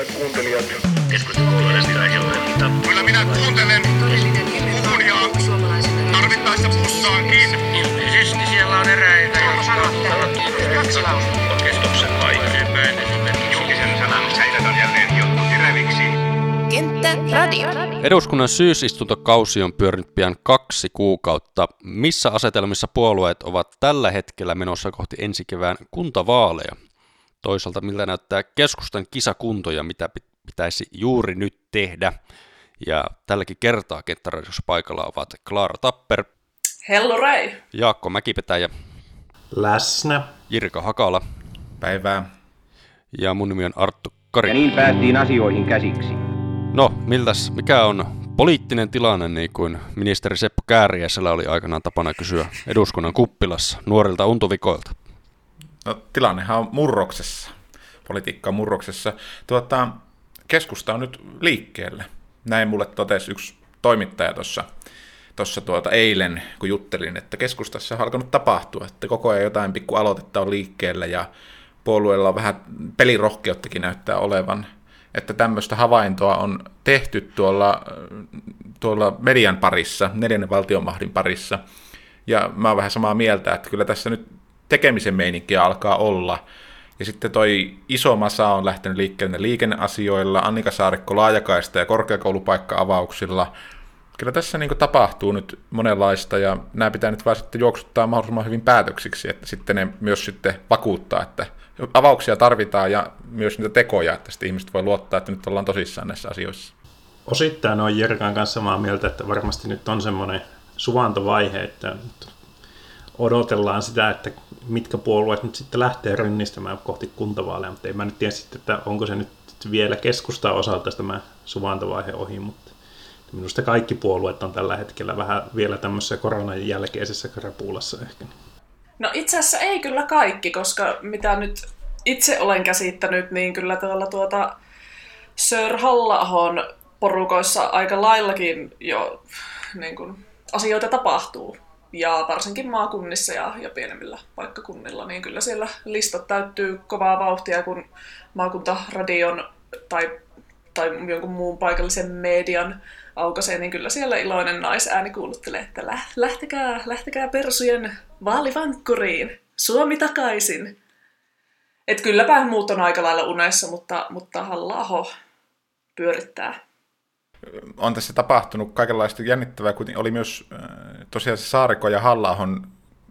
hyvät kuuntelijat. Kyllä minä kuuntelen, puhun ja tarvittaessa pussaankin. Ilmeisesti siellä on eräitä, jotka ovat kiinnostuneet keskuksen vaiheen esimerkiksi. Julkisen sanan säilytän jälleen hiottu teräviksi. Kenttä Radio. Eduskunnan syysistuntokausi on pyörinyt pian kaksi kuukautta. Missä asetelmissa puolueet ovat tällä hetkellä menossa kohti ensi kevään kuntavaaleja? Toisaalta miltä näyttää keskustan kisakunto ja mitä pit- pitäisi juuri nyt tehdä? Ja tälläkin kertaa kenttäradiossa paikalla ovat Klaara Tapper, Hello Ray. Jaakko Mäkipetäjä, Läsnä. Jirka Hakala Päivää. ja mun nimi on Arttu Kari. Ja niin päästiin asioihin käsiksi. No, miltäs, mikä on poliittinen tilanne, niin kuin ministeri Seppo Kääriäisellä oli aikanaan tapana kysyä eduskunnan kuppilassa nuorilta untuvikoilta? No, tilannehan on murroksessa. Politiikka on murroksessa. Tuota, keskusta on nyt liikkeelle. Näin mulle totesi yksi toimittaja tuossa tuossa tuota eilen, kun juttelin, että keskustassa on alkanut tapahtua, että koko ajan jotain pikku aloitetta on liikkeellä ja puolueella on vähän pelirohkeuttakin näyttää olevan, että tämmöistä havaintoa on tehty tuolla, tuolla median parissa, neljännen valtionmahdin parissa, ja mä oon vähän samaa mieltä, että kyllä tässä nyt tekemisen meininkiä alkaa olla, ja sitten toi iso masa on lähtenyt liikkeelle liikenneasioilla, Annika Saarikko laajakaista ja korkeakoulupaikka-avauksilla. Kyllä tässä niin tapahtuu nyt monenlaista ja nämä pitää nyt vaan sitten juoksuttaa mahdollisimman hyvin päätöksiksi, että sitten ne myös sitten vakuuttaa, että avauksia tarvitaan ja myös niitä tekoja, että sitten ihmiset voi luottaa, että nyt ollaan tosissaan näissä asioissa. Osittain on Jerkan kanssa samaa mieltä, että varmasti nyt on semmoinen suvantovaihe, että odotellaan sitä, että mitkä puolueet nyt sitten lähtee rynnistämään kohti kuntavaaleja, mutta ei mä nyt tiedä sitten, että onko se nyt vielä keskustaa osalta tämä suvantovaihe ohi, mutta minusta kaikki puolueet on tällä hetkellä vähän vielä tämmöisessä koronan jälkeisessä karapuulassa ehkä. No itse asiassa ei kyllä kaikki, koska mitä nyt itse olen käsittänyt, niin kyllä tuolla tuota Sir halla porukoissa aika laillakin jo niin kuin, asioita tapahtuu. Ja varsinkin maakunnissa ja, ja pienemmillä paikkakunnilla, niin kyllä siellä listat täyttyy kovaa vauhtia, kun maakuntaradion tai, tai jonkun muun paikallisen median aukaisee, niin kyllä siellä iloinen naisääni kuuluttelee, että lä- lähtekää, lähtekää persujen vaalivankkuriin, Suomi takaisin. Et kylläpä muut on aika lailla unessa, mutta, mutta halla pyörittää. On tässä tapahtunut kaikenlaista jännittävää, kuten oli myös tosiaan se Saariko ja halla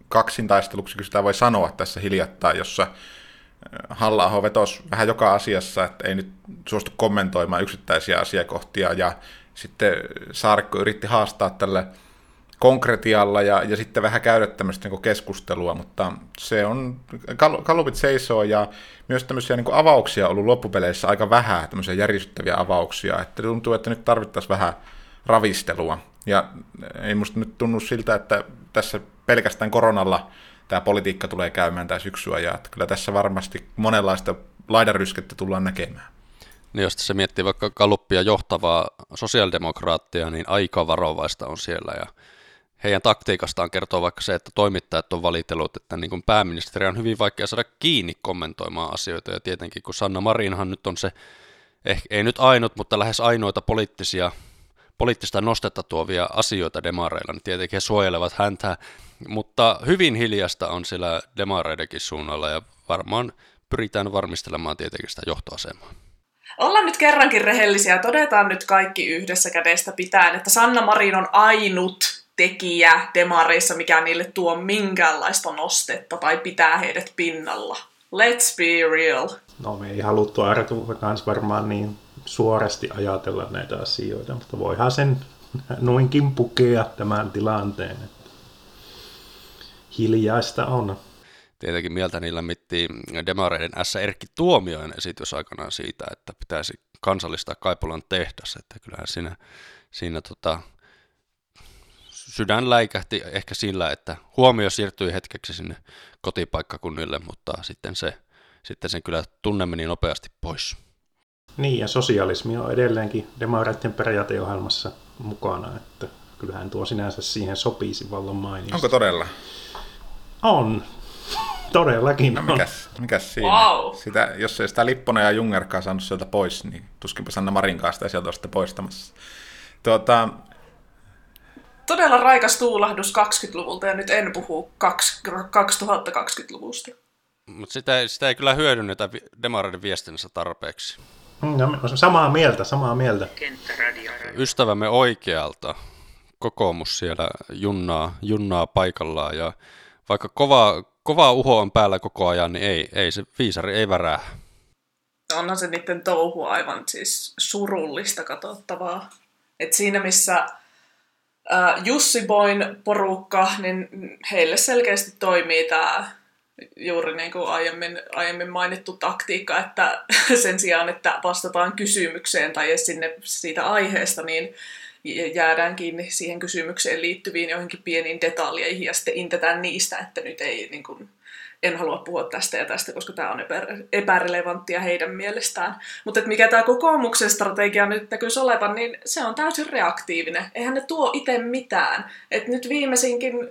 kaksintaisteluksi, kun sitä voi sanoa tässä hiljattain, jossa halla vetosi vähän joka asiassa, että ei nyt suostu kommentoimaan yksittäisiä asiakohtia, ja sitten Saarikko yritti haastaa tälle konkretialla ja, ja sitten vähän käydä tämmöistä niin keskustelua, mutta se on, kalupit seisoo ja myös tämmöisiä niin avauksia on ollut loppupeleissä aika vähän, tämmöisiä järisyttäviä avauksia, että tuntuu, että nyt tarvittaisiin vähän ravistelua. Ja ei musta nyt tunnu siltä, että tässä pelkästään koronalla tämä politiikka tulee käymään tämä syksyä, ja että kyllä tässä varmasti monenlaista laidaryskettä tullaan näkemään. Niin jos tässä miettii vaikka Kaluppia johtavaa sosiaalidemokraattia, niin aika varovaista on siellä ja heidän taktiikastaan kertoo vaikka se, että toimittajat on valitellut, että niin kuin pääministeri on hyvin vaikea saada kiinni kommentoimaan asioita. Ja tietenkin kun Sanna Marinhan nyt on se, ehkä ei nyt ainut, mutta lähes ainoita poliittisia, poliittista nostetta tuovia asioita demareilla, niin tietenkin he suojelevat häntä, mutta hyvin hiljasta on siellä demareidenkin suunnalla ja varmaan pyritään varmistelemaan tietenkin sitä johtoasemaa. Ollaan nyt kerrankin rehellisiä. Todetaan nyt kaikki yhdessä kädestä pitäen, että Sanna Marin on ainut tekijä demareissa, mikä niille tuo minkäänlaista nostetta tai pitää heidät pinnalla. Let's be real. No me ei haluttu Artuva kanssa varmaan niin suorasti ajatella näitä asioita, mutta voihan sen noinkin pukea tämän tilanteen. Hiljaista on. Tietenkin mieltä niillä mitti demareiden S. Erkki Tuomioen esitys aikanaan siitä, että pitäisi kansallistaa Kaipolan tehdas, että kyllähän siinä, siinä tota, sydän läikähti ehkä sillä, että huomio siirtyi hetkeksi sinne kotipaikkakunnille, mutta sitten, se, sitten sen kyllä tunne meni nopeasti pois. Niin, ja sosialismi on edelleenkin demareiden periaateohjelmassa mukana, että kyllähän tuo sinänsä siihen sopisi vallan mainiosti. Onko todella? On. Todellakin No on. mikäs, mikäs siinä? Wow. Sitä, jos ei sitä Lipponen ja Jungerkaa saanut sieltä pois, niin tuskinpa Sanna Marinkaa sitä sieltä on sitten poistamassa. Tuota, Todella raikas tuulahdus 20-luvulta ja nyt en puhu kaksi- 2020-luvusta. Mutta sitä, ei- sitä ei kyllä hyödynnetä demareiden viestinnässä tarpeeksi. No, samaa mieltä, samaa mieltä. Kenttäradio. Ystävämme oikealta, kokoomus siellä junnaa, junnaa paikallaan ja vaikka kova, kova uho on päällä koko ajan, niin ei, ei se viisari ei värää. onhan se niiden touhu aivan siis surullista katsottavaa. Et siinä missä Jussi Boin porukka, niin heille selkeästi toimii tämä juuri niin kuin aiemmin, aiemmin mainittu taktiikka, että sen sijaan, että vastataan kysymykseen tai sinne siitä aiheesta, niin jäädään kiinni siihen kysymykseen liittyviin joihinkin pieniin detaljeihin ja sitten intetään niistä, että nyt ei niin kuin, en halua puhua tästä ja tästä, koska tämä on epä, epärelevanttia heidän mielestään. Mutta mikä tämä kokoomuksen strategia nyt näkyisi olevan, niin se on täysin reaktiivinen. Eihän ne tuo itse mitään. Et nyt viimeisinkin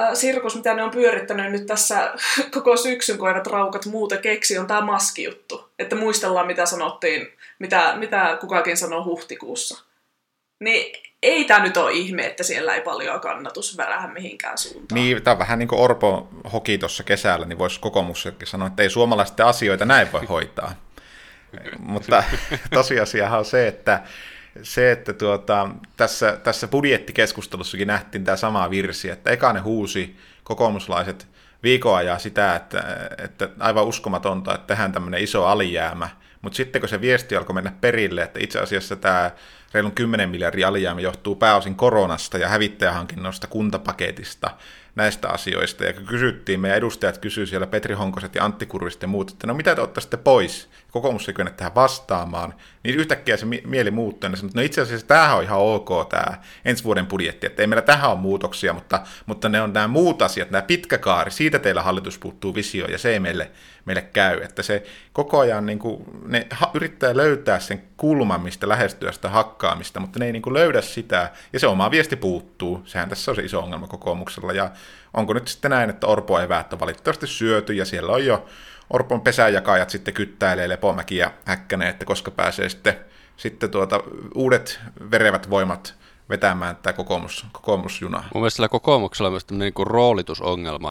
äh, sirkus, mitä ne on pyörittänyt nyt tässä koko syksyn, kun eivät raukat muuta keksi, on tämä maskijuttu. Että muistellaan, mitä sanottiin, mitä, mitä kukakin sanoi huhtikuussa. Niin ei tämä nyt ole ihme, että siellä ei paljon kannatus värähä mihinkään suuntaan. niin, tämä on vähän niin kuin Orpo hoki tuossa kesällä, niin voisi kokoomuskin sanoa, että ei suomalaisten asioita näin voi hoitaa. Mutta tosiasiahan on se, että, se, että tuota, tässä, tässä budjettikeskustelussakin nähtiin tämä sama virsi, että eka ne huusi kokoomuslaiset viikon ajaa sitä, että, että aivan uskomatonta, että tehdään tämmöinen iso alijäämä, mutta sitten kun se viesti alkoi mennä perille, että itse asiassa tämä reilun 10 miljardin alijäämä johtuu pääosin koronasta ja hävittäjähankinnoista, kuntapaketista, näistä asioista. Ja kun kysyttiin, meidän edustajat kysyivät siellä Petri Honkoset ja Antti Kurviset ja muut, että no mitä te ottaisitte pois? Kokoomus ei tähän vastaamaan. Niin yhtäkkiä se mi- mieli muuttui ja sanoi, että no itse asiassa tämähän on ihan ok tämä ensi vuoden budjetti, että ei meillä tähän ole muutoksia, mutta, mutta ne on nämä muut asiat, nämä pitkä kaari, siitä teillä hallitus puuttuu visio ja se ei meille, meille käy. Että se koko ajan niin kuin, ne ha- yrittää löytää sen kulman, mistä lähestyä sitä hakkaamista, mutta ne ei niin kuin löydä sitä, ja se oma viesti puuttuu. Sehän tässä on se iso ongelma kokoomuksella, ja onko nyt sitten näin, että Orpo eväät on valitettavasti syöty, ja siellä on jo Orpon pesänjakajat sitten kyttäilee Lepomäki ja Häkkänen, että koska pääsee sitten, sitten tuota, uudet verevät voimat vetämään tämä kokoomus, kokoomusjuna. Mun mielestä sillä kokoomuksella on myös tämmöinen niin roolitusongelma.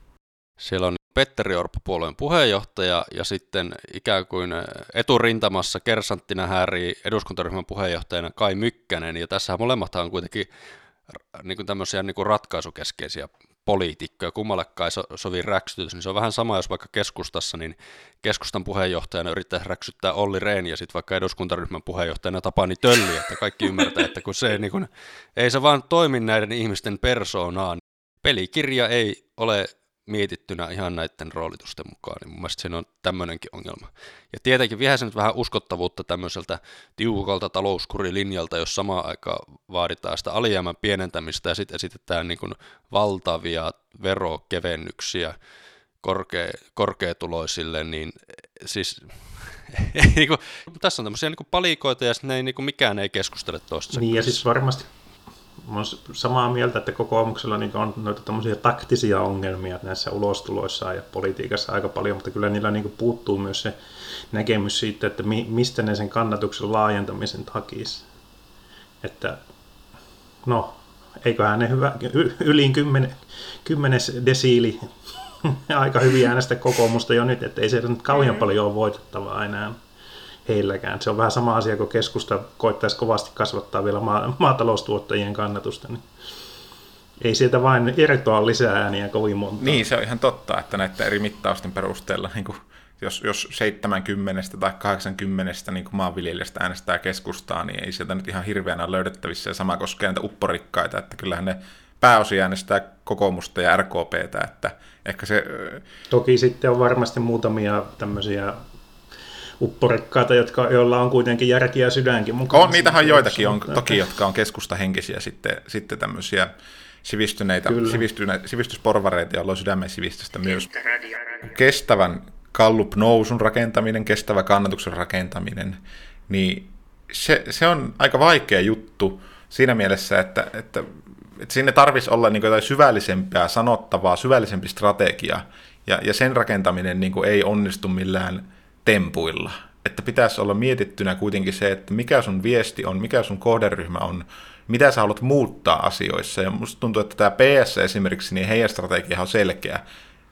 Siellä on Petteri Orpo puolueen puheenjohtaja ja sitten ikään kuin eturintamassa kersanttina häärii eduskuntaryhmän puheenjohtajana Kai Mykkänen. Ja tässä molemmathan on kuitenkin niin kuin tämmöisiä niin kuin ratkaisukeskeisiä poliitikkoja, kummallekaan ei so, sovi räksytys, niin se on vähän sama, jos vaikka keskustassa, niin keskustan puheenjohtajana yrittäisi räksyttää Olli Rehn ja sitten vaikka eduskuntaryhmän puheenjohtajana Tapani Tölli, että kaikki ymmärtää, että kun se niin kuin, ei se vaan toimi näiden ihmisten persoonaan. Pelikirja ei ole mietittynä ihan näiden roolitusten mukaan, niin mun mielestä siinä on tämmöinenkin ongelma. Ja tietenkin vie se nyt vähän uskottavuutta tämmöiseltä tiukalta talouskurilinjalta, jos samaan aikaan vaaditaan sitä alijäämän pienentämistä ja sitten esitetään niin kuin valtavia verokevennyksiä korkea, korkeatuloisille, niin siis niin kuin, tässä on tämmöisiä niin palikoita ja sitten ei, niin kuin mikään ei keskustele toistensa Niin ja siis varmasti mä oon samaa mieltä, että kokoomuksella niin on noita tämmöisiä taktisia ongelmia näissä ulostuloissa ja politiikassa aika paljon, mutta kyllä niillä niin puuttuu myös se näkemys siitä, että mi- mistä ne sen kannatuksen laajentamisen hakisi. Että no, eiköhän ne hyvä, yli 10, 10 desiili aika hyvin äänestä kokoomusta jo nyt, että ei se nyt kauhean paljon ole voitettavaa enää heilläkään. Se on vähän sama asia, kun keskusta koittaisi kovasti kasvattaa vielä maa- maataloustuottajien kannatusta, niin ei sieltä vain irtoa lisää ääniä kovin monta. Niin, se on ihan totta, että näiden eri mittausten perusteella, niin kuin, jos, jos 70 tai 80 niin kuin maanviljelijästä äänestää keskustaa, niin ei sieltä nyt ihan hirveänä löydettävissä. Ja sama koskee näitä upporikkaita, että kyllähän ne pääosin äänestää kokoomusta ja RKPtä, että ehkä se... Toki sitten on varmasti muutamia tämmöisiä upporikkaita, jotka, joilla on kuitenkin järkiä sydänkin mukana. On, niitähän joitakin on toki, jotka on keskustahenkisiä sitten, sitten tämmöisiä sivistyneitä, Kyllä. sivistyneitä, sivistysporvareita, joilla on sydämen sivistystä myös. Kestävän kallup nousun rakentaminen, kestävä kannatuksen rakentaminen, niin se, se on aika vaikea juttu siinä mielessä, että, että, että sinne tarvitsisi olla niin jotain syvällisempää sanottavaa, syvällisempi strategia. Ja, ja sen rakentaminen niin ei onnistu millään tempuilla. Että pitäisi olla mietittynä kuitenkin se, että mikä sun viesti on, mikä sun kohderyhmä on, mitä sä haluat muuttaa asioissa. Ja musta tuntuu, että tämä PS esimerkiksi, niin heidän strategia on selkeä.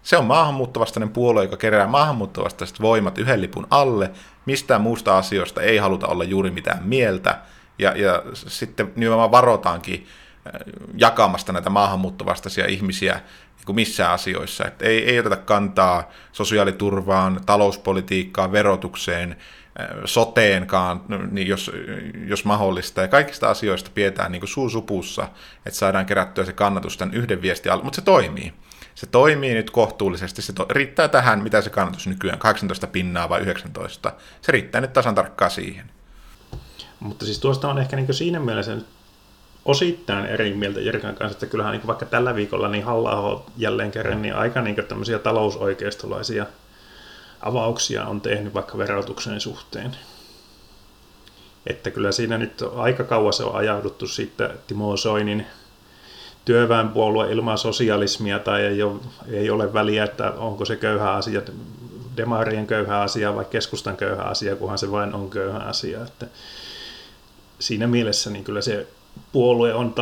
Se on maahanmuuttovastainen puolue, joka kerää maahanmuuttovastaiset voimat yhden lipun alle. Mistään muusta asioista ei haluta olla juuri mitään mieltä. Ja, ja sitten nimenomaan varotaankin jakamasta näitä maahanmuuttovastaisia ihmisiä niin kuin missään asioissa. Että ei, ei oteta kantaa sosiaaliturvaan, talouspolitiikkaan, verotukseen, äh, soteenkaan, niin jos, jos mahdollista. Ja kaikista asioista pidetään niin kuin suusupussa, että saadaan kerättyä se kannatus tämän yhden viestin alle. Mutta se toimii. Se toimii nyt kohtuullisesti. Se to- riittää tähän, mitä se kannatus nykyään, 18 pinnaa vai 19. Se riittää nyt tasan tarkkaan siihen. Mutta siis tuosta on ehkä niin siinä mielessä nyt osittain eri mieltä Jerkan kanssa, että kyllähän niin vaikka tällä viikolla niin halla jälleen kerran niin aika niin tämmöisiä talousoikeistolaisia avauksia on tehnyt vaikka verotuksen suhteen. Että kyllä siinä nyt aika kauas on ajauduttu sitten Timo Soinin työväenpuolue ilman sosialismia tai ei ole, ei ole väliä, että onko se köyhä asia, demarien köyhä asia vai keskustan köyhä asia, kunhan se vain on köyhä asia. Että siinä mielessä niin kyllä se puolue on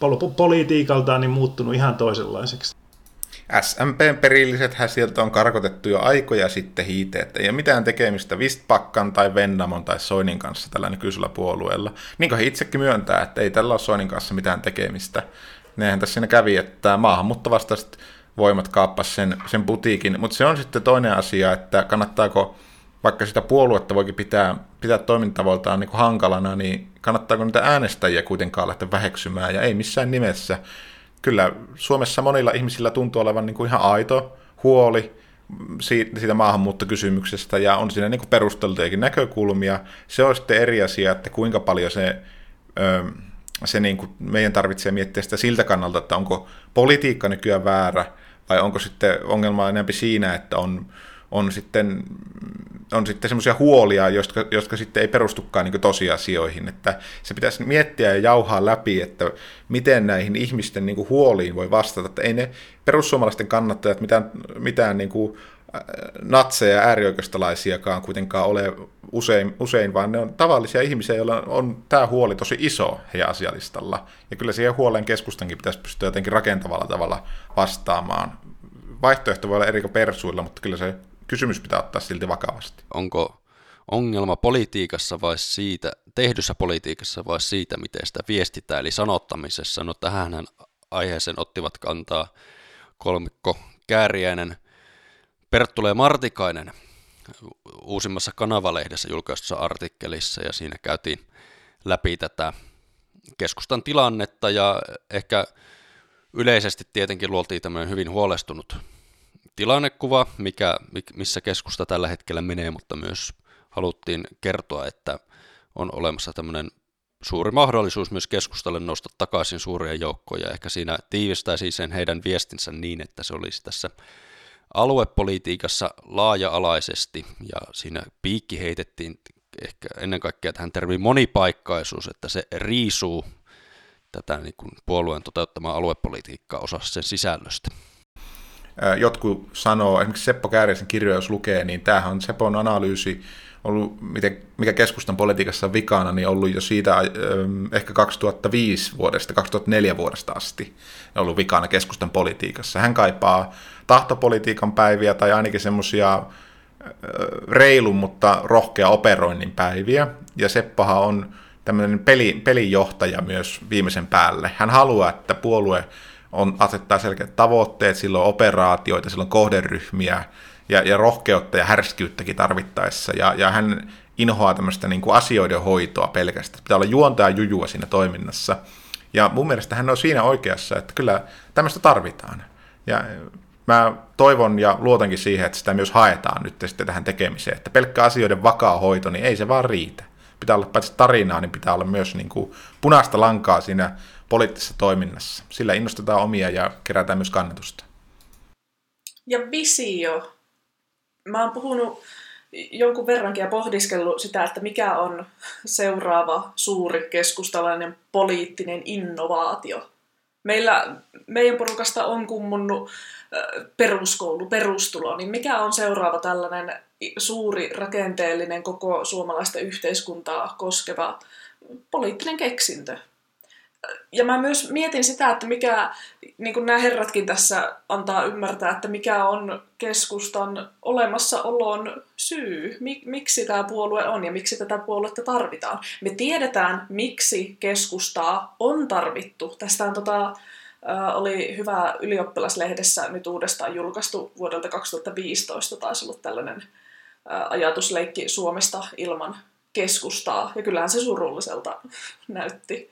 talouspolitiikaltaan niin muuttunut ihan toisenlaiseksi. SMPn perillisethän sieltä on karkotettu jo aikoja sitten hiiteet. Ei ole mitään tekemistä Vistpakkan tai Vennamon tai Soinin kanssa tällä nykyisellä puolueella. Niin kuin he itsekin myöntää, että ei tällä ole Soinin kanssa mitään tekemistä. Nehän tässä siinä kävi, että maahanmuuttovastaiset voimat kaappas sen, sen butiikin. Mutta se on sitten toinen asia, että kannattaako, vaikka sitä puoluetta voikin pitää, pitää toimintatavoiltaan niin hankalana, niin kannattaako niitä äänestäjiä kuitenkaan lähteä väheksymään, ja ei missään nimessä kyllä Suomessa monilla ihmisillä tuntuu olevan niin kuin ihan aito huoli siitä, maahanmuuttokysymyksestä ja on siinä niin perusteltujakin näkökulmia. Se on sitten eri asia, että kuinka paljon se, se niin kuin meidän tarvitsee miettiä sitä siltä kannalta, että onko politiikka nykyään väärä vai onko sitten ongelma enemmän siinä, että on, on sitten on sitten semmoisia huolia, jotka, jotka sitten ei perustukaan niin tosiasioihin. Että se pitäisi miettiä ja jauhaa läpi, että miten näihin ihmisten niin huoliin voi vastata. Että ei ne perussuomalaisten kannattajat mitään, mitään niin kuin natseja ja äärioikeistolaisiakaan kuitenkaan ole usein, usein, vaan ne on tavallisia ihmisiä, joilla on tämä huoli tosi iso heidän asialistalla. Ja kyllä siihen huoleen keskustankin pitäisi pystyä jotenkin rakentavalla tavalla vastaamaan. Vaihtoehto voi olla eri persuilla, mutta kyllä se kysymys pitää ottaa silti vakavasti. Onko ongelma politiikassa vai siitä, tehdyssä politiikassa vai siitä, miten sitä viestitään, eli sanottamisessa. No tähän aiheeseen ottivat kantaa kolmikko Kääriäinen, Perttule Martikainen uusimmassa kanavalehdessä julkaistussa artikkelissa, ja siinä käytiin läpi tätä keskustan tilannetta, ja ehkä yleisesti tietenkin luoltiin tämmöinen hyvin huolestunut tilannekuva, mikä, missä keskusta tällä hetkellä menee, mutta myös haluttiin kertoa, että on olemassa tämmöinen suuri mahdollisuus myös keskustalle nousta takaisin suuria joukkoja. Ehkä siinä tiivistäisi sen heidän viestinsä niin, että se olisi tässä aluepolitiikassa laaja-alaisesti ja siinä piikki heitettiin ehkä ennen kaikkea tähän termiin monipaikkaisuus, että se riisuu tätä niin kuin puolueen toteuttamaa aluepolitiikkaa osassa sen sisällöstä jotkut sanoo, esimerkiksi Seppo Kääriäisen kirjoja, jos lukee, niin tämähän on Sepon analyysi, ollut, miten, mikä keskustan politiikassa on vikana, niin ollut jo siitä ehkä 2005 vuodesta, 2004 vuodesta asti ollut vikana keskustan politiikassa. Hän kaipaa tahtopolitiikan päiviä tai ainakin semmoisia reilun, mutta rohkea operoinnin päiviä. Ja Seppahan on tämmöinen peli, pelijohtaja myös viimeisen päälle. Hän haluaa, että puolue on asettaa selkeät tavoitteet, silloin operaatioita, silloin kohderyhmiä ja, ja rohkeutta ja härskiyttäkin tarvittaessa. Ja, ja hän inhoaa tämmöistä niin kuin asioiden hoitoa pelkästään. Pitää olla juontaa jujua siinä toiminnassa. Ja mun mielestä hän on siinä oikeassa, että kyllä tämmöistä tarvitaan. Ja mä toivon ja luotankin siihen, että sitä myös haetaan nyt sitten tähän tekemiseen. Että pelkkä asioiden vakaa hoito, niin ei se vaan riitä. Pitää olla paitsi tarinaa, niin pitää olla myös niin kuin punaista lankaa siinä poliittisessa toiminnassa. Sillä innostetaan omia ja kerätään myös kannatusta. Ja visio. Mä oon puhunut jonkun verrankin ja pohdiskellut sitä, että mikä on seuraava suuri keskustalainen poliittinen innovaatio. meillä, meidän porukasta on kummunnut peruskoulu, perustulo, niin mikä on seuraava tällainen suuri rakenteellinen koko suomalaista yhteiskuntaa koskeva poliittinen keksintö? Ja mä myös mietin sitä, että mikä, niin kuin nämä herratkin tässä antaa ymmärtää, että mikä on keskustan olemassaolon syy, Mik, miksi tämä puolue on ja miksi tätä puoluetta tarvitaan. Me tiedetään, miksi keskustaa on tarvittu. Tästä on tota, oli hyvä ylioppilaslehdessä nyt uudestaan julkaistu vuodelta 2015 taisi ollut tällainen ajatusleikki Suomesta ilman keskustaa, ja kyllähän se surulliselta näytti.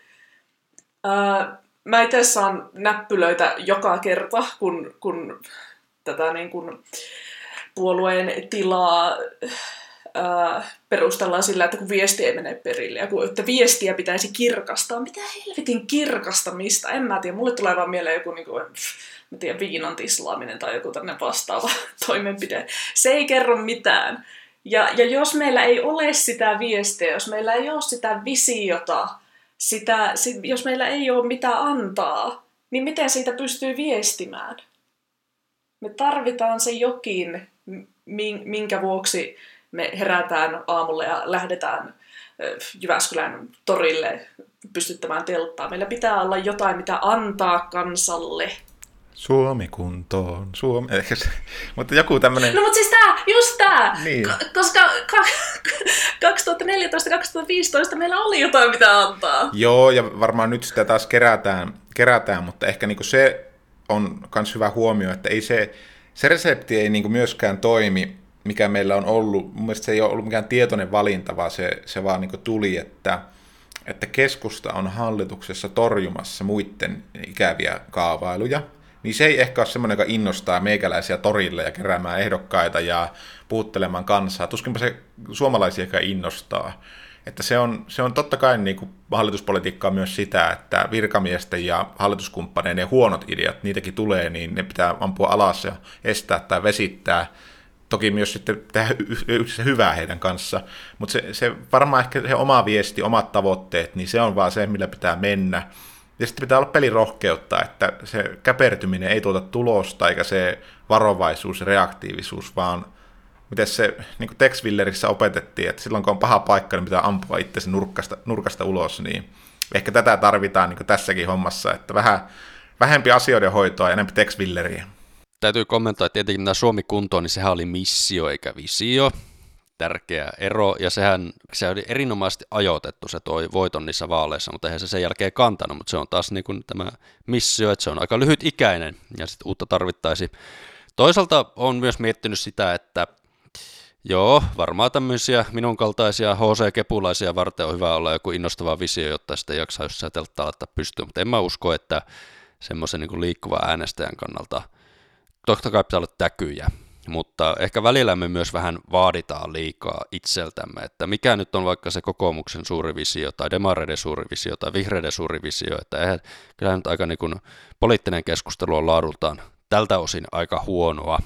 Mä itse saan näppylöitä joka kerta, kun, kun tätä niin kun puolueen tilaa ää, perustellaan sillä, että kun viesti ei mene perille ja kun, että viestiä pitäisi kirkastaa. Mitä helvetin kirkastamista? En mä tiedä. Mulle tulee vaan mieleen joku niin kuin, mä tiedän, viinan tislaaminen tai joku tämmöinen vastaava toimenpide. Se ei kerro mitään. Ja, ja jos meillä ei ole sitä viestiä, jos meillä ei ole sitä visiota, sitä, sit, jos meillä ei ole mitä antaa, niin miten siitä pystyy viestimään? Me tarvitaan se jokin, min- minkä vuoksi me herätään aamulla ja lähdetään Jyväskylän torille pystyttämään telttaa. Meillä pitää olla jotain, mitä antaa kansalle. Suomi kuntoon, Suomi... Ehkä se, mutta joku tämmöinen... No mutta siis tää, just tää, Niin. Ko- koska ka- 2014-2015 meillä oli jotain mitä antaa. Joo, ja varmaan nyt sitä taas kerätään, kerätään mutta ehkä niinku se on myös hyvä huomio, että ei se, se resepti ei niinku myöskään toimi, mikä meillä on ollut. Mun mielestä se ei ole ollut mikään tietoinen valinta, vaan se, se vaan niinku tuli, että, että keskusta on hallituksessa torjumassa muiden ikäviä kaavailuja. Niin se ei ehkä ole semmoinen, joka innostaa meikäläisiä torille ja keräämään ehdokkaita ja puuttelemaan kansaa. Tuskinpa se suomalaisiakaan innostaa. Että se on, se on totta kai niin kuin hallituspolitiikkaa myös sitä, että virkamiesten ja hallituskumppaneiden huonot ideat, niitäkin tulee, niin ne pitää ampua alas ja estää tai vesittää. Toki myös sitten tehdä yhdessä hyvää heidän kanssa, mutta se, se varmaan ehkä se oma viesti, omat tavoitteet, niin se on vaan se, millä pitää mennä. Ja sitten pitää olla pelirohkeutta, että se käpertyminen ei tuota tulosta, eikä se varovaisuus ja reaktiivisuus, vaan miten se niin Tex Willerissä opetettiin, että silloin kun on paha paikka, niin pitää ampua itse nurkasta, nurkasta ulos, niin ehkä tätä tarvitaan niin tässäkin hommassa, että vähän vähempi asioiden hoitoa ja enemmän Tex. Täytyy kommentoida, että tietenkin tämä Suomi kuntoon, niin sehän oli missio eikä visio. Tärkeä ero, ja sehän se oli erinomaisesti ajoitettu, se toi voiton niissä vaaleissa, mutta eihän se sen jälkeen kantanut, mutta se on taas niin kuin tämä missio, että se on aika lyhyt ikäinen, ja sitten uutta tarvittaisi. Toisaalta on myös miettinyt sitä, että Joo, varmaan tämmöisiä minun kaltaisia HC-kepulaisia varten on hyvä olla joku innostava visio, jotta sitten jaksaa jossain telttaa laittaa pystyyn, mutta en mä usko, että semmoisen niin liikkuvan äänestäjän kannalta, totta kai pitää olla täkyjä, mutta ehkä välillä me myös vähän vaaditaan liikaa itseltämme, että mikä nyt on vaikka se kokoomuksen suuri visio, tai demareiden suuri visio, tai vihreiden suuri visio, että eihän, kyllä nyt aika niin kuin, poliittinen keskustelu on laadultaan tältä osin aika huonoa,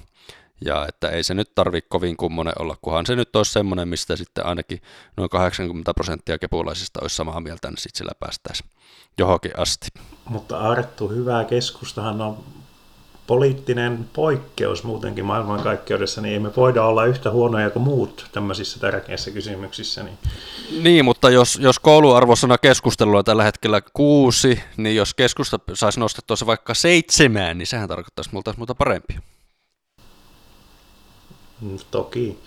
ja että ei se nyt tarvitse kovin kummonen olla, kunhan se nyt olisi semmoinen, mistä sitten ainakin noin 80 prosenttia kepulaisista olisi samaa mieltä, niin sitten sillä päästäisiin johonkin asti. Mutta Arttu, hyvää keskustahan on poliittinen poikkeus muutenkin maailmankaikkeudessa, niin ei me voida olla yhtä huonoja kuin muut tämmöisissä tärkeissä kysymyksissä. Niin Niin, mutta jos, jos kouluarvosana keskustelua on tällä hetkellä kuusi, niin jos keskusta saisi nostettua se vaikka seitsemään, niin sehän tarkoittaisi multa muuta parempia. Mm, Toki.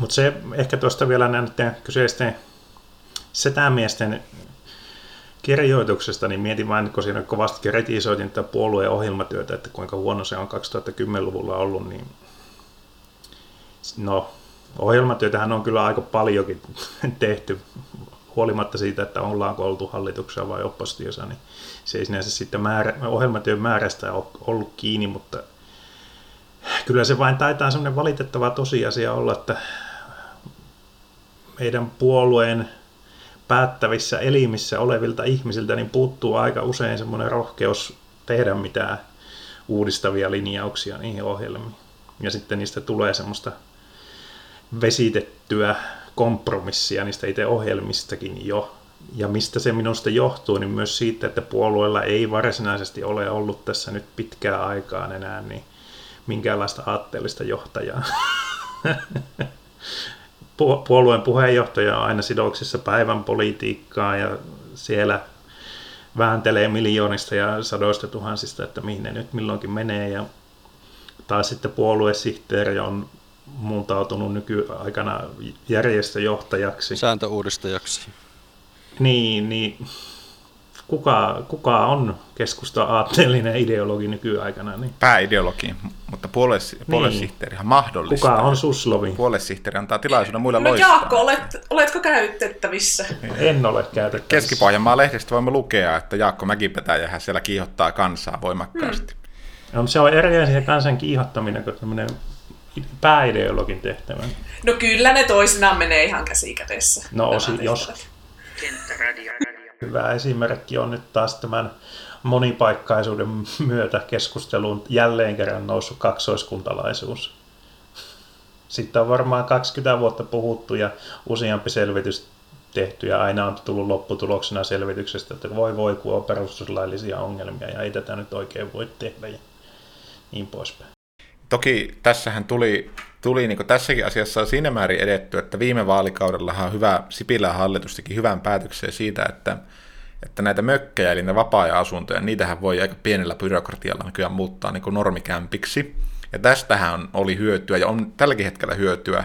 Mutta se ehkä tuosta vielä näiden kyseisten setämiesten kirjoituksesta, niin mietin vain, kun siinä kovasti kritisoitin tätä puolueen ohjelmatyötä, että kuinka huono se on 2010-luvulla ollut, niin no, ohjelmatyötähän on kyllä aika paljonkin tehty, huolimatta siitä, että ollaanko oltu hallituksessa vai oppositiossa, niin se ei sinänsä sitten määrä, ohjelmatyön määrästä ole ollut kiinni, mutta kyllä se vain taitaa semmoinen valitettava tosiasia olla, että meidän puolueen päättävissä elimissä olevilta ihmisiltä niin puuttuu aika usein semmoinen rohkeus tehdä mitään uudistavia linjauksia niihin ohjelmiin. Ja sitten niistä tulee semmoista vesitettyä kompromissia niistä itse ohjelmistakin jo. ja mistä se minusta johtuu, niin myös siitä, että puolueella ei varsinaisesti ole ollut tässä nyt pitkää aikaa enää niin minkäänlaista aatteellista johtajaa. Puolueen puheenjohtaja on aina sidoksissa päivän politiikkaan ja siellä vääntelee miljoonista ja sadoista tuhansista, että mihin ne nyt milloinkin menee. Ja taas sitten puoluesihteeri on muuntautunut nykyaikana järjestöjohtajaksi. Sääntöuudistajaksi. Niin, niin kuka, kuka on keskusta aatteellinen ideologi nykyaikana? Niin? Pääideologi, mutta puolues, niin. puoluesihteerihan mahdollistaa. Kuka on Suslovi? Puoluesihteeri antaa tilaisuuden muille no, loistaa. Jaakko, olet, oletko käytettävissä? En ole käytettävissä. Keski-Pohjanmaan lehdestä voimme lukea, että Jaakko Mäkipetäjähän siellä kiihottaa kansaa voimakkaasti. Hmm. No, se on eri asia kansan kiihottaminen kuin tämmöinen pääideologin tehtävä. No kyllä ne toisinaan menee ihan käsi kädessä. No osi, jos. Hyvä esimerkki on nyt taas tämän monipaikkaisuuden myötä keskusteluun jälleen kerran noussut kaksoiskuntalaisuus. Sitten on varmaan 20 vuotta puhuttu ja useampi selvitys tehty ja aina on tullut lopputuloksena selvityksestä, että voi voi kun on perustuslaillisia ongelmia ja ei tätä nyt oikein voi tehdä ja niin poispäin. Toki tässähän tuli, tuli niin tässäkin asiassa siinä määrin edetty, että viime vaalikaudellahan hyvä Sipilän hallitus teki hyvän päätöksen siitä, että, että näitä mökkejä, eli ne vapaa-asuntoja, niitähän voi aika pienellä byrokratialla nykyään muuttaa niin normikämpiksi. Ja tästähän oli hyötyä, ja on tälläkin hetkellä hyötyä,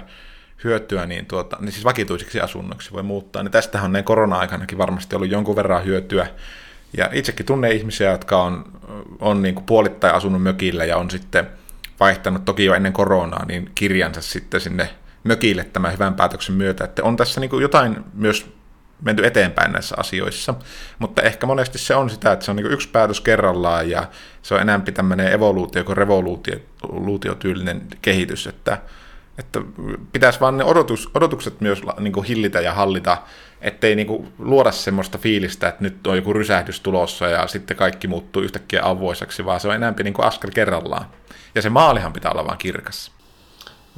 hyötyä niin, tuota, niin siis vakituisiksi asunnoksi voi muuttaa. Niin tästähän on näin korona-aikanakin varmasti ollut jonkun verran hyötyä. Ja itsekin tunne ihmisiä, jotka on, on niin kuin puolittain asunut mökillä ja on sitten vaihtanut toki jo ennen koronaa niin kirjansa sitten sinne mökille tämän hyvän päätöksen myötä, että on tässä niin kuin jotain myös menty eteenpäin näissä asioissa, mutta ehkä monesti se on sitä, että se on niin yksi päätös kerrallaan ja se on enemmän tämmöinen evoluutio kuin revoluutiotyylinen kehitys, että, että pitäisi vaan ne odotus, odotukset myös niin kuin hillitä ja hallita, ettei niin kuin luoda semmoista fiilistä, että nyt on joku rysähdys tulossa ja sitten kaikki muuttuu yhtäkkiä avoiseksi, vaan se on enemmän niin askel kerrallaan. Ja se maalihan pitää olla vaan kirkas.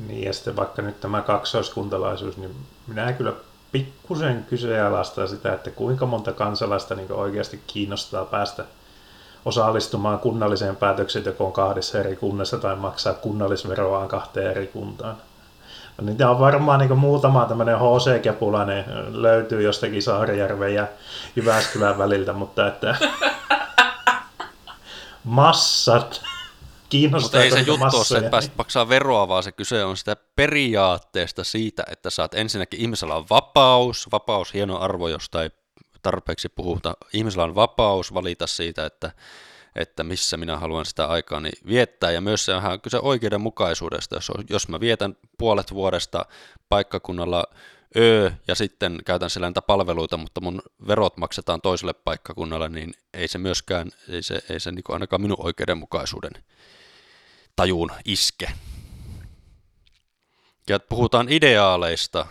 Niin, ja sitten vaikka nyt tämä kaksoiskuntalaisuus, niin minä kyllä pikkusen kyseenalaistaa sitä, että kuinka monta kansalaista niin oikeasti kiinnostaa päästä osallistumaan kunnalliseen päätöksentekoon kahdessa eri kunnassa tai maksaa kunnallisveroaan kahteen eri kuntaan. No, niitä on varmaan niin muutama tämmöinen HC-kepulainen löytyy jostakin Saarijärven ja Jyväskylän väliltä, mutta että massat kiinnostaa. Mutta ei se juttu ole se, että pääset maksaa veroa, vaan se kyse on sitä periaatteesta siitä, että saat ensinnäkin ihmisellä on vapaus, vapaus hieno arvo, josta ei tarpeeksi puhuta. Ihmisellä on vapaus valita siitä, että, että missä minä haluan sitä aikaa niin viettää, ja myös se on kyse oikeudenmukaisuudesta, jos, jos mä vietän puolet vuodesta paikkakunnalla öö, ja sitten käytän siellä niitä palveluita, mutta mun verot maksetaan toiselle paikkakunnalle, niin ei se myöskään, ei se, ei se niin ainakaan minun oikeudenmukaisuuden tajuun iske. Ja puhutaan ideaaleista,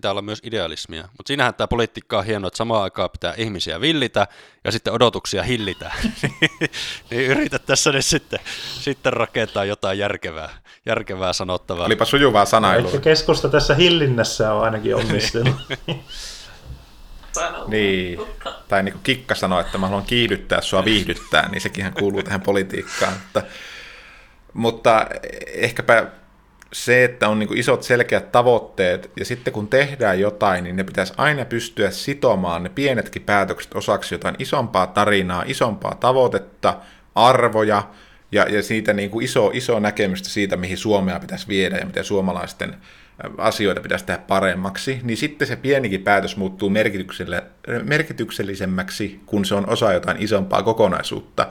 pitää olla myös idealismia. Mutta siinähän tämä politiikka on hienoa, että samaan aikaan pitää ihmisiä villitä ja sitten odotuksia hillitä. niin yritä tässä nyt sitten, sitten rakentaa jotain järkevää, järkevää sanottavaa. Olipa sujuvaa sanailua. Ehkä keskusta tässä hillinnässä on ainakin onnistunut. niin, tai niin kuin Kikka sanoi, että mä haluan kiihdyttää sua viihdyttää, niin sekin kuuluu tähän politiikkaan. Mutta mutta ehkäpä se, että on niin isot selkeät tavoitteet, ja sitten kun tehdään jotain, niin ne pitäisi aina pystyä sitomaan ne pienetkin päätökset osaksi jotain isompaa tarinaa, isompaa tavoitetta, arvoja, ja, ja siitä niin kuin iso, iso näkemystä siitä, mihin Suomea pitäisi viedä ja miten suomalaisten asioita pitäisi tehdä paremmaksi, niin sitten se pienikin päätös muuttuu merkityksellisemmäksi, kun se on osa jotain isompaa kokonaisuutta.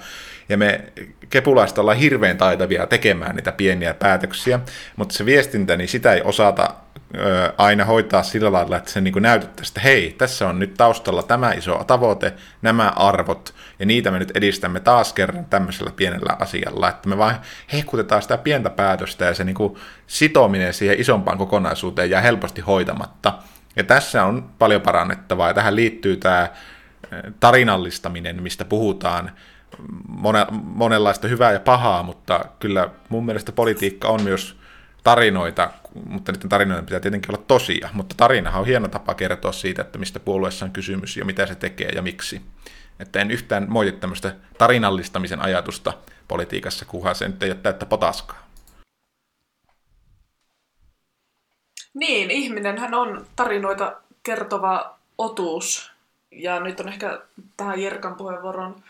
Ja me kepulaista ollaan hirveän taitavia tekemään niitä pieniä päätöksiä, mutta se viestintä, niin sitä ei osata ö, aina hoitaa sillä lailla, että se niin näytettäisiin, että hei, tässä on nyt taustalla tämä iso tavoite, nämä arvot, ja niitä me nyt edistämme taas kerran tämmöisellä pienellä asialla, että me vain hehkutetaan sitä pientä päätöstä, ja se niin kuin sitominen siihen isompaan kokonaisuuteen jää helposti hoitamatta. Ja tässä on paljon parannettavaa, ja tähän liittyy tämä tarinallistaminen, mistä puhutaan, monenlaista hyvää ja pahaa, mutta kyllä mun mielestä politiikka on myös tarinoita, mutta niiden tarinoiden pitää tietenkin olla tosia. Mutta tarinahan on hieno tapa kertoa siitä, että mistä puolueessa on kysymys ja mitä se tekee ja miksi. Että en yhtään moiti tämmöistä tarinallistamisen ajatusta politiikassa, kunhan se nyt ei ole täyttä potaskaa. Niin, ihminenhän on tarinoita kertova otuus. Ja nyt on ehkä tähän Jerkan puheenvuoron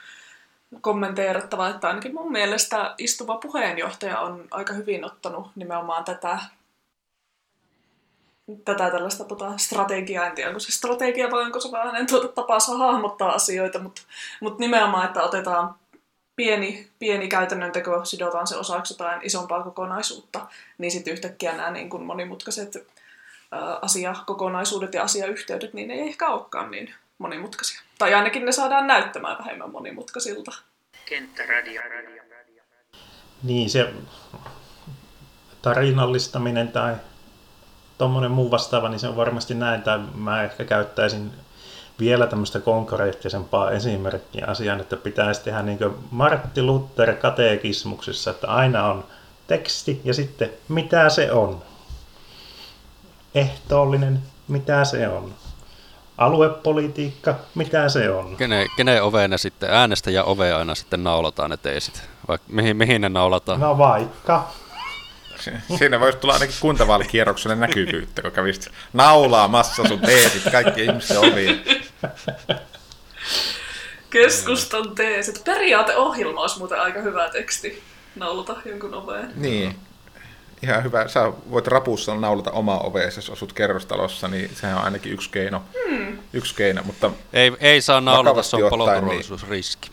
kommenteerattava, että ainakin mun mielestä istuva puheenjohtaja on aika hyvin ottanut nimenomaan tätä, tätä tällaista tota, strategiaa, en tiedä onko se strategia vai onko se hänen tuota tapansa hahmottaa asioita, mutta, mutta nimenomaan, että otetaan pieni, pieni käytännön teko, sidotaan se osaksi jotain isompaa kokonaisuutta, niin sitten yhtäkkiä nämä niin kuin monimutkaiset asiakokonaisuudet ja asiayhteydet, niin ei ehkä olekaan niin monimutkaisia. Tai ainakin ne saadaan näyttämään vähemmän monimutkaisilta. Kenttäradio. Niin, se tarinallistaminen tai tuommoinen muu vastaava, niin se on varmasti näin, tai mä ehkä käyttäisin vielä tämmöistä konkreettisempaa esimerkkiä asiaan, että pitäisi tehdä niin kuin Martti Luther katekismuksessa, että aina on teksti ja sitten mitä se on. Ehtoollinen, mitä se on. Aluepolitiikka, mitä se on. Kenen, kenen oveen ne sitten äänestäjä ovea aina sitten naulataan ne teesit? Vai mihin, mihin ne naulataan? No vaikka. Siinä voisi tulla ainakin kuntavaalikierrokselle näkyvyyttä, kun kävisit naulaamassa sun teesit kaikki ihmisten oviin. Keskustan teesit. Periaateohjelma olisi muuten aika hyvä teksti naulata jonkun oveen. Niin. Ihan hyvä. Sä voit rapussa naulata omaa oveesi, jos asut kerrostalossa, niin sehän on ainakin yksi keino. Hmm. Yksi keino, mutta Ei, ei saa naulata, se on ottaen, paloturvallisuusriski.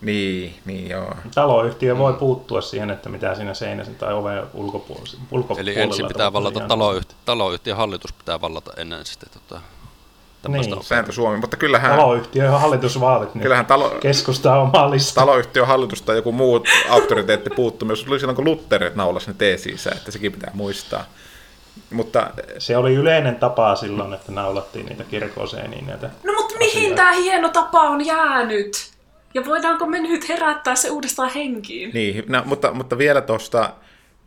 niin, niin joo. Taloyhtiö voi puuttua siihen, että mitä siinä seinässä tai oven ulkopuolella, ulkopuolella Eli ensin pitää vallata taloyhtiö, taloyhtiön hallitus pitää vallata ennen sitten tota, tämmöistä Niin. Sääntö Suomi, mutta kyllähän, Taloyhtiö ja hallitusvaalit, niin kyllähän talo, keskusta on oma lista. taloyhtiön hallitus tai joku muu auktoriteetti puuttuu. Myös tuli silloin, kun Luther naulasi ne teesiinsä, että sekin pitää muistaa. Mutta Se oli yleinen tapa silloin, että naulattiin niitä kirkoseeniin näitä. No mutta mihin tämä hieno tapa on jäänyt? Ja voidaanko me nyt herättää se uudestaan henkiin? Niin, no, mutta, mutta vielä tuosta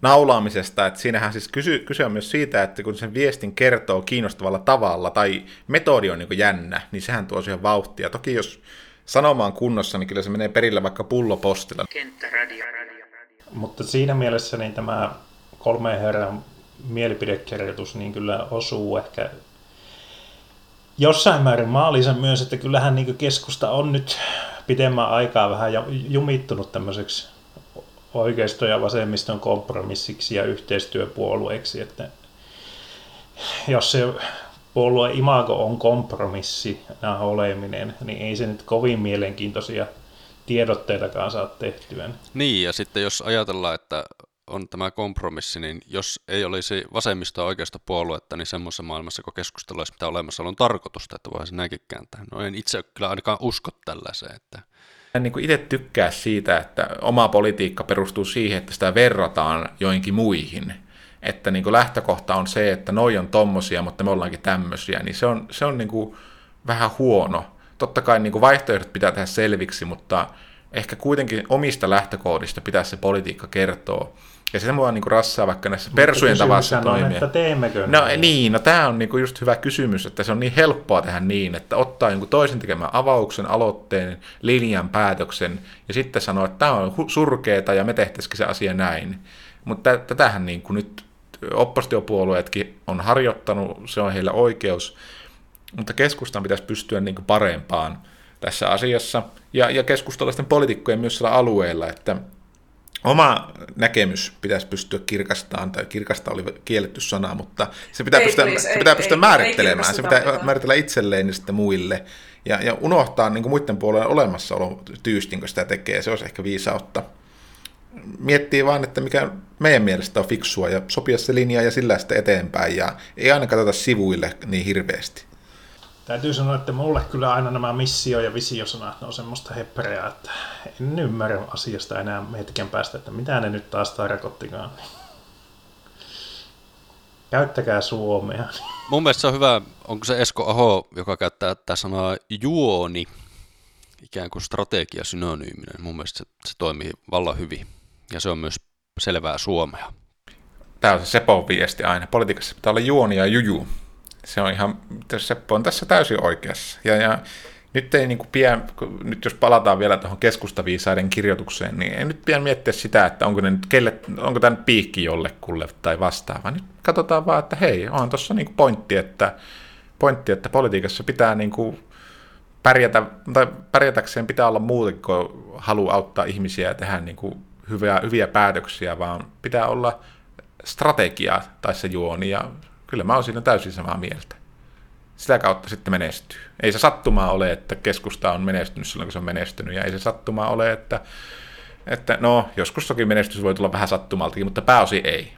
naulaamisesta, että siinähän siis kysy, kyse on myös siitä, että kun sen viestin kertoo kiinnostavalla tavalla tai metodi on niin jännä, niin sehän tuo siihen vauhtia. Toki jos sanoma on kunnossa, niin kyllä se menee perille vaikka pullopostilla. Kenttäradio. Mutta siinä mielessä niin tämä kolmeen herran mielipidekirjoitus niin kyllä osuu ehkä jossain määrin maaliinsa myös, että kyllähän niin keskusta on nyt pitemmän aikaa vähän jumittunut tämmöiseksi oikeisto- ja vasemmiston kompromissiksi ja yhteistyöpuolueeksi, että jos se puolue imago on kompromissi oleminen, niin ei se nyt kovin mielenkiintoisia tiedotteitakaan saa tehtyä. Niin, ja sitten jos ajatellaan, että on tämä kompromissi, niin jos ei olisi vasemmista oikeasta puoluetta, niin semmoisessa maailmassa, kun keskustelu olisi mitä olemassa on tarkoitusta, että voisi näinkin kääntää. No en itse kyllä ainakaan usko tällaiseen, että En niin itse tykkää siitä, että oma politiikka perustuu siihen, että sitä verrataan joinkin muihin. Että niin kuin lähtökohta on se, että noi on tommosia, mutta me ollaankin tämmöisiä, niin se on, se on niin kuin vähän huono. Totta kai niin kuin vaihtoehdot pitää tehdä selviksi, mutta ehkä kuitenkin omista lähtökohdista pitää se politiikka kertoa. Ja se mua niin kuin rassaa vaikka näissä persujen tavassa on, toimia. että teemmekö No näin? niin, no tämä on niinku just hyvä kysymys, että se on niin helppoa tehdä niin, että ottaa jonkun toisen tekemään avauksen, aloitteen, linjan, päätöksen ja sitten sanoa, että tämä on surkeeta ja me tehtäisikin se asia näin. Mutta tä- tätähän niin kuin nyt oppositiopuolueetkin on harjoittanut, se on heillä oikeus, mutta keskustan pitäisi pystyä niin kuin parempaan tässä asiassa ja, ja keskustalaisten poliitikkojen myös siellä alueella, että oma näkemys pitäisi pystyä kirkastamaan, tai kirkasta oli kielletty sana, mutta se pitää Ei, pystyä, please, se ei, pitää ei, pystyä ei määrittelemään, se kirkasteta pitää mitään. määritellä itselleen ja sitten muille, ja, ja unohtaa niin kuin muiden puolueen olemassaolo tyystin, kun sitä tekee, se olisi ehkä viisautta. Miettii vaan, että mikä meidän mielestä on fiksua, ja sopia se linja ja sillä sitten eteenpäin, ja ei aina katsota sivuille niin hirveästi. Täytyy sanoa, että mulle kyllä aina nämä missio- ja visiosanat on semmoista heppereä, että en ymmärrä asiasta enää hetken päästä, että mitä ne nyt taas tarkoittikaan. Käyttäkää suomea. mun mielestä se on hyvä, onko se Esko Aho, joka käyttää tätä sanaa juoni, ikään kuin strategiasynonyyminä. Mun mielestä se, se toimii vallan hyvin, ja se on myös selvää suomea. tämä on se Sepon viesti aina. Politiikassa pitää olla juoni ja juju. Se on ihan, Seppo on tässä täysin oikeassa. Ja, ja nyt ei niin kuin pian, nyt jos palataan vielä tuohon keskustaviisaiden kirjoitukseen, niin ei nyt pian miettiä sitä, että onko, ne nyt, kelle, onko tämä nyt piikki jollekulle tai vastaava. Nyt katsotaan vaan, että hei, on tuossa niin pointti, että, pointti, että politiikassa pitää niin kuin pärjätä, tai pärjätäkseen pitää olla muuten kuin halu auttaa ihmisiä ja tehdä niin kuin hyviä, hyviä päätöksiä, vaan pitää olla strategia tai se juoni, ja kyllä mä oon siinä täysin samaa mieltä. Sitä kautta sitten menestyy. Ei se sattumaa ole, että keskusta on menestynyt silloin, kun se on menestynyt, ja ei se sattumaa ole, että, että no, joskus toki menestys voi tulla vähän sattumaltakin, mutta pääosi ei.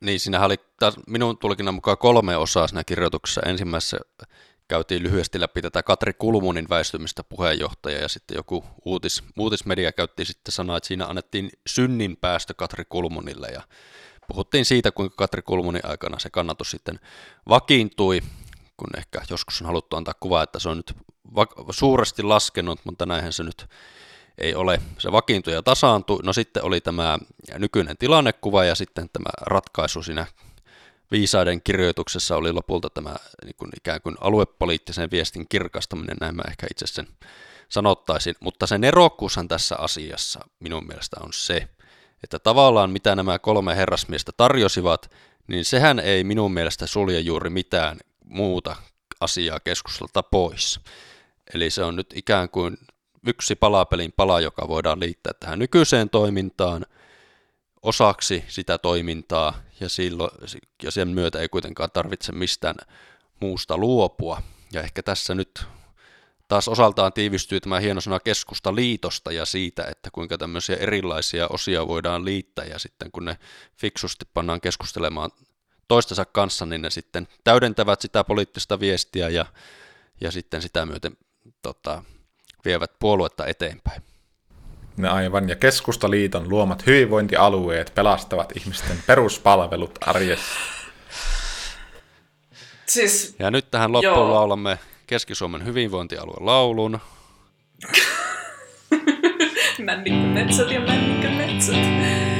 Niin, siinä oli taas minun tulkinnan mukaan kolme osaa siinä kirjoituksessa. Ensimmäisessä käytiin lyhyesti läpi tätä Katri Kulmunin väistymistä puheenjohtaja ja sitten joku uutis, uutismedia käytti sitten sanaa, että siinä annettiin synnin päästö Katri Kulmunille ja puhuttiin siitä, kuinka Katri Kulmunin aikana se kannatus sitten vakiintui, kun ehkä joskus on haluttu antaa kuva, että se on nyt va- suuresti laskenut, mutta näinhän se nyt ei ole. Se vakiintui ja tasaantui. No sitten oli tämä nykyinen tilannekuva ja sitten tämä ratkaisu siinä viisaiden kirjoituksessa oli lopulta tämä niin kuin ikään kuin aluepoliittisen viestin kirkastaminen, näin mä ehkä itse sen sanottaisin, mutta se nerokkuushan tässä asiassa minun mielestä on se, että tavallaan mitä nämä kolme herrasmiestä tarjosivat, niin sehän ei minun mielestä sulje juuri mitään muuta asiaa keskustelta pois. Eli se on nyt ikään kuin yksi palapelin pala, joka voidaan liittää tähän nykyiseen toimintaan, osaksi sitä toimintaa, ja, silloin, ja sen myötä ei kuitenkaan tarvitse mistään muusta luopua. Ja ehkä tässä nyt taas osaltaan tiivistyy tämä hieno sana keskusta liitosta ja siitä, että kuinka tämmöisiä erilaisia osia voidaan liittää ja sitten kun ne fiksusti pannaan keskustelemaan toistensa kanssa, niin ne sitten täydentävät sitä poliittista viestiä ja, ja sitten sitä myöten tota, vievät puoluetta eteenpäin. Ne aivan, ja Keskustaliiton luomat hyvinvointialueet pelastavat ihmisten peruspalvelut arjessa. Siis, Ja nyt tähän loppuun Joo. laulamme Keski-Suomen hyvinvointialueen laulun. männikkö metsät ja männikkö metsät.